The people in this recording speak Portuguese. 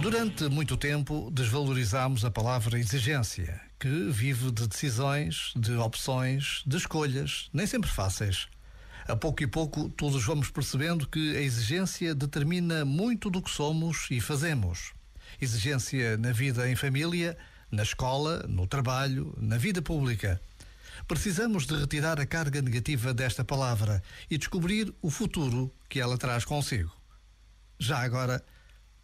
Durante muito tempo desvalorizámos a palavra exigência, que vive de decisões, de opções, de escolhas, nem sempre fáceis. A pouco e pouco, todos vamos percebendo que a exigência determina muito do que somos e fazemos. Exigência na vida em família, na escola, no trabalho, na vida pública. Precisamos de retirar a carga negativa desta palavra e descobrir o futuro que ela traz consigo. Já agora,